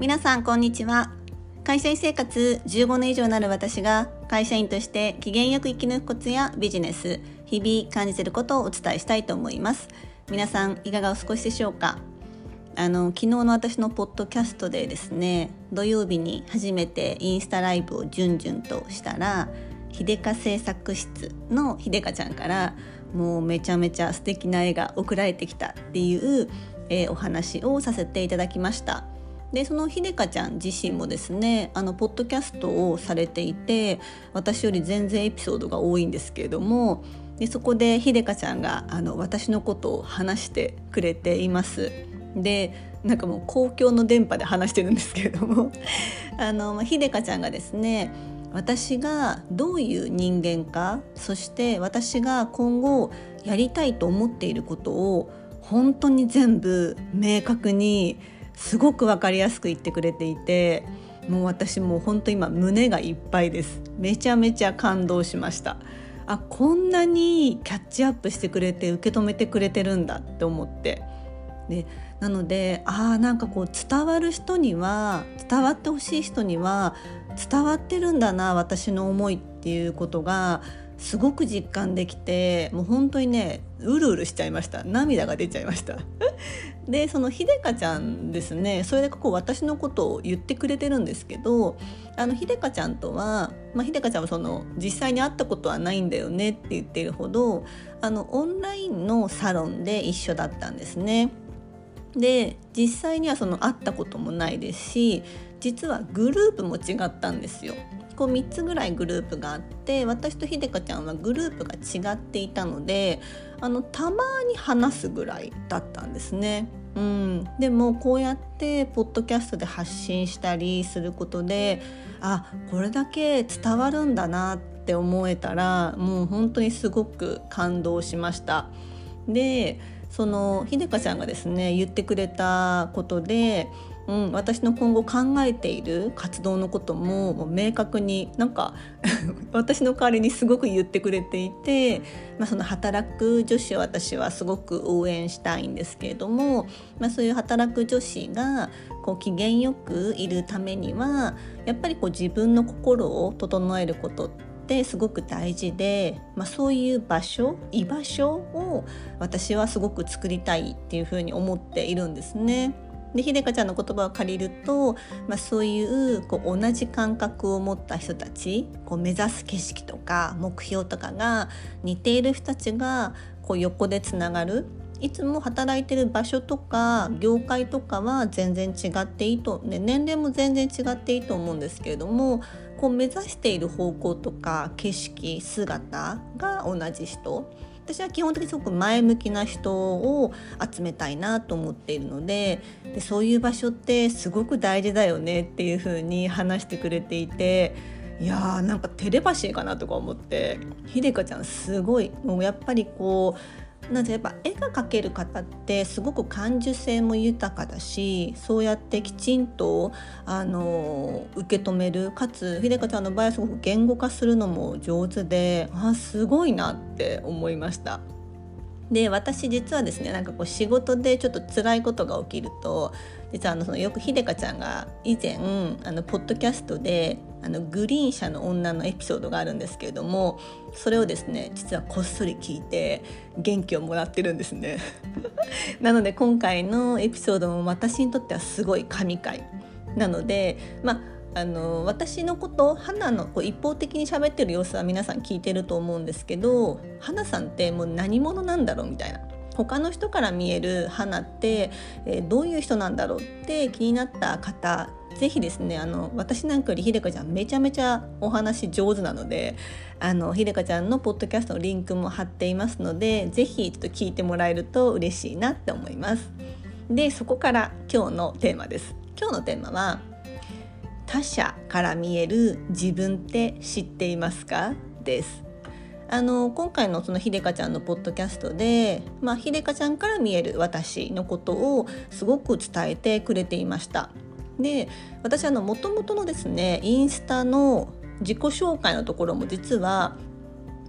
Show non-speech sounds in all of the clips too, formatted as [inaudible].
皆さんこんにちは。会社員生活15年以上になる私が会社員として機嫌よく生き抜くコツやビジネス日々感じてることをお伝えしたいと思います。皆さんいかがお過ごしでしょうか？あの昨日の私のポッドキャストでですね土曜日に初めてインスタライブをじゅんじゅんとしたら秀香製作室の秀香ちゃんからもうめちゃめちゃ素敵な絵が送られてきたっていう、えー、お話をさせていただきました。でその秀香ちゃん自身もですねあのポッドキャストをされていて私より全然エピソードが多いんですけれどもでそこで秀香ちゃんがあの私のことを話してくれています。でなんかもう公共の電波で話してるんですけれども [laughs] あの秀香ちゃんがですね私がどういう人間かそして私が今後やりたいと思っていることを本当に全部明確にすごく分かりやすく言ってくれていてもう私もう本当今胸がいっぱいです。めちゃめちゃ感動しました。あこんなにキャッチアップしてくれて受け止めてくれてるんだって思って。でなのでああなんかこう伝わる人には伝わってほしい人には伝わってるんだな私の思いっていうことがすごく実感できてもう本当にねうるうるしちゃいました涙が出ちゃいました [laughs] でそのひでかちゃんですねそれでこう私のことを言ってくれてるんですけどあのひでかちゃんとは、まあ、ひでかちゃんはその実際に会ったことはないんだよねって言ってるほどあのオンラインのサロンで一緒だったんですね。で実際にはその会ったこともないですし実はグループも違ったんですよ。こう3つぐらいグループがあって私とひでかちゃんはグループが違っていたのであのたまに話すぐらいだったんですね。うん、でもこうやってポッドキャストで発信したりすることであこれだけ伝わるんだなって思えたらもう本当にすごく感動しました。でそのひでかちゃんがですね言ってくれたことで、うん、私の今後考えている活動のことももう明確になんか [laughs] 私の代わりにすごく言ってくれていて、まあ、その働く女子を私はすごく応援したいんですけれども、まあ、そういう働く女子がこう機嫌よくいるためにはやっぱりこう自分の心を整えることってっすごく大事で、まあ、そういう場所居場所を私はすごく作りたいっていうふうに思っているんですね。でひでかちゃんの言葉を借りると、まあ、そういうこう同じ感覚を持った人たちこう目指す景色とか目標とかが似ている人たちがこう横でつながる。いつも働いてる場所とか業界とかは全然違っていいと、ね、年齢も全然違っていいと思うんですけれどもこう目指している方向とか景色姿が同じ人。私は基本的にすごく前向きな人を集めたいなと思っているのででそういう場所ってすごく大事だよねっていう風に話してくれていていやーなんかテレパシーかなとか思ってひでかちゃんすごいもうやっぱりこうなんでやっぱ絵が描ける方ってすごく感受性も豊かだしそうやってきちんとあの受け止めるかつ秀香ちゃんの場合はすごく言語化するのも上手であすごいなって思いました。で私実はですねなんかこう仕事でちょっと辛いことが起きると実はあのそのよくひでかちゃんが以前あのポッドキャストであのグリーン車の女のエピソードがあるんですけれどもそれをですね実はこっそり聞いて元気をもらってるんですね。[laughs] なので今回のエピソードも私にとってはすごい神回。なのでまああの私のこと花のこう一方的に喋ってる様子は皆さん聞いてると思うんですけど花さんってもう何者なんだろうみたいな。他の人から見える花って、えー、どういう人なんだろうって気になった方ぜひですねあの私なんかよりひでかちゃんめちゃめちゃお話上手なのであのひでかちゃんのポッドキャストのリンクも貼っていますのでぜひちょっと聞いてもらえると嬉しいなって思います。でそこから今日のテーマです。今日のテーマは他者から見える自分って知っていますか？ですあの今回のそのひでかちゃんのポッドキャストで、まあ、ひでかちゃんから見える私のことをすごく伝えてくれていました。で私あのもともとのですねインスタの自己紹介のところも実は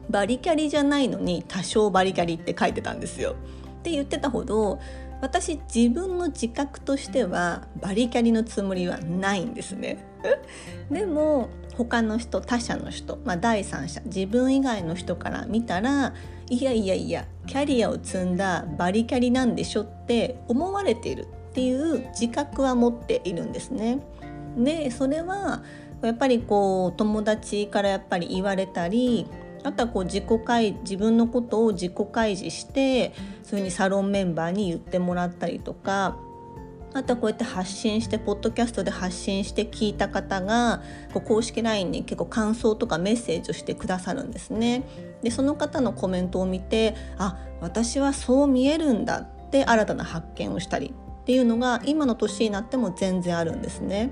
バリキャリじゃないのに多少バリキャリって書いてたんですよ。って言ってたほど私自分の自覚としてはバリキャリのつもりはないんですね。[laughs] でも他の人他者の人、まあ、第三者自分以外の人から見たらいやいやいやキャリアを積んだバリキャリなんでしょって思われているっていう自覚は持っているんですね。でそれはやっぱりこう友達からやっぱり言われたりあとはこう自己開自分のことを自己開示してそういうふうにサロンメンバーに言ってもらったりとかあとはこうやって発信してポッドキャストで発信して聞いた方がこう公式 LINE に結構感想とかメッセージをしてくださるんですね。でその方のコメントを見てあ私はそう見えるんだって新たな発見をしたりっていうのが今の年になっても全然あるんですね。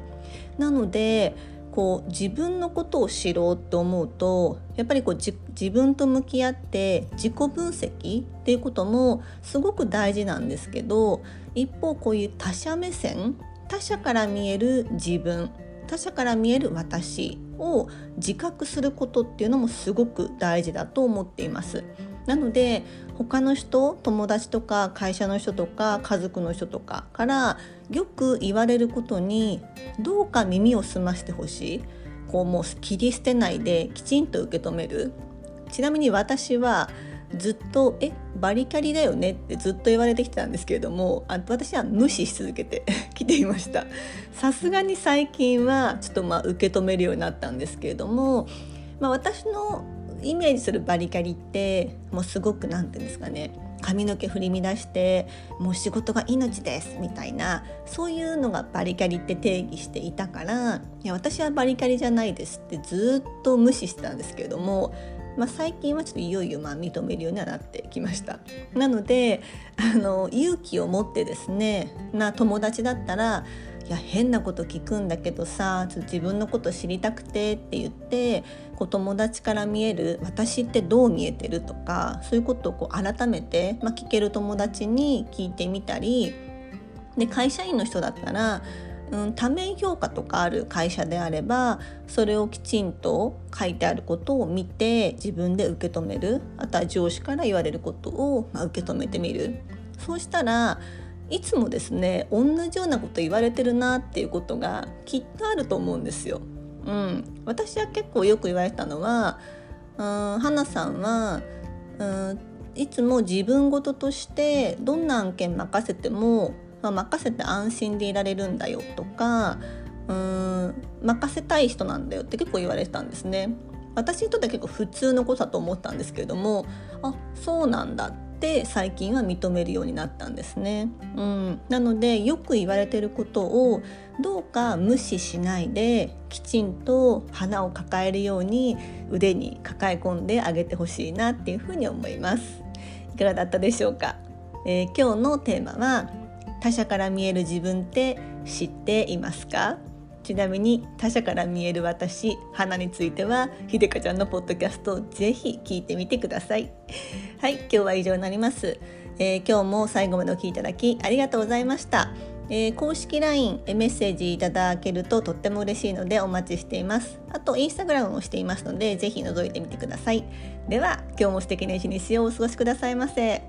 なのでこう自分のことを知ろうと思うとやっぱりこう自分と向き合って自己分析っていうこともすごく大事なんですけど一方こういう他者目線他者から見える自分他者から見える私を自覚することっていうのもすごく大事だと思っています。なので他の人友達とか会社の人とか家族の人とかからよく言われることにどうか耳を澄ましてほしい。こうもう切り捨てないできちんと受け止める。ちなみに私はずっと「えバリキャリだよね」ってずっと言われてきたんですけれどもあ私は無視し続けて [laughs] きていました。さすがに最近はちょっとまあ受け止めるようになったんですけれども、まあ、私のイメージするバリキャリってもうすごく何て言うんですかね髪の毛振り乱してもう仕事が命ですみたいなそういうのがバリキャリって定義していたからいや私はバリキャリじゃないですってずっと無視してたんですけれども、まあ、最近はちょっといよいよまあ認めるようにはなってきました。なのであの勇気を持ってですねな友達だったらいや変なこと聞くんだけどさ自分のこと知りたくてって言ってこう友達から見える私ってどう見えてるとかそういうことをこう改めて、まあ、聞ける友達に聞いてみたりで会社員の人だったらうん、多面評価とかある会社であればそれをきちんと書いてあることを見て自分で受け止める。あとは上司から言われることを、まあ、受け止めてみる。そうしたらいつもですね同じようなこと言われてるなっていうことがきっとあると思うんですよ。うん、私は結構よく言われたのはうん花さんはうんいつも自分事としてどんな案件任せても、まあ、任せて安心でいられるんだよとかうーん任せたい人なんだよって結構言われてたんですね。私にとっては結構普通のことだと思ったんですけれどもあそうなんだって最近は認めるようになったんですね。うん、なのでよく言われてることをどうか無視しないできちんと花を抱えるように腕に抱え込んであげてほしいなっていうふうに思います。いかがだったでしょうか、えー、今日のテーマは他者から見える自分って知っていますか？ちなみに他者から見える私花についてはひでかちゃんのポッドキャストをぜひ聞いてみてください。はい今日は以上になります、えー、今日も最後までお聴きいただきありがとうございました。えー、公式 LINE メッセージいただけるととっても嬉しいのでお待ちしています。あとインスタグラムもしていますのでぜひ覗いてみてください。では今日も素敵な一日をお過ごしくださいませ。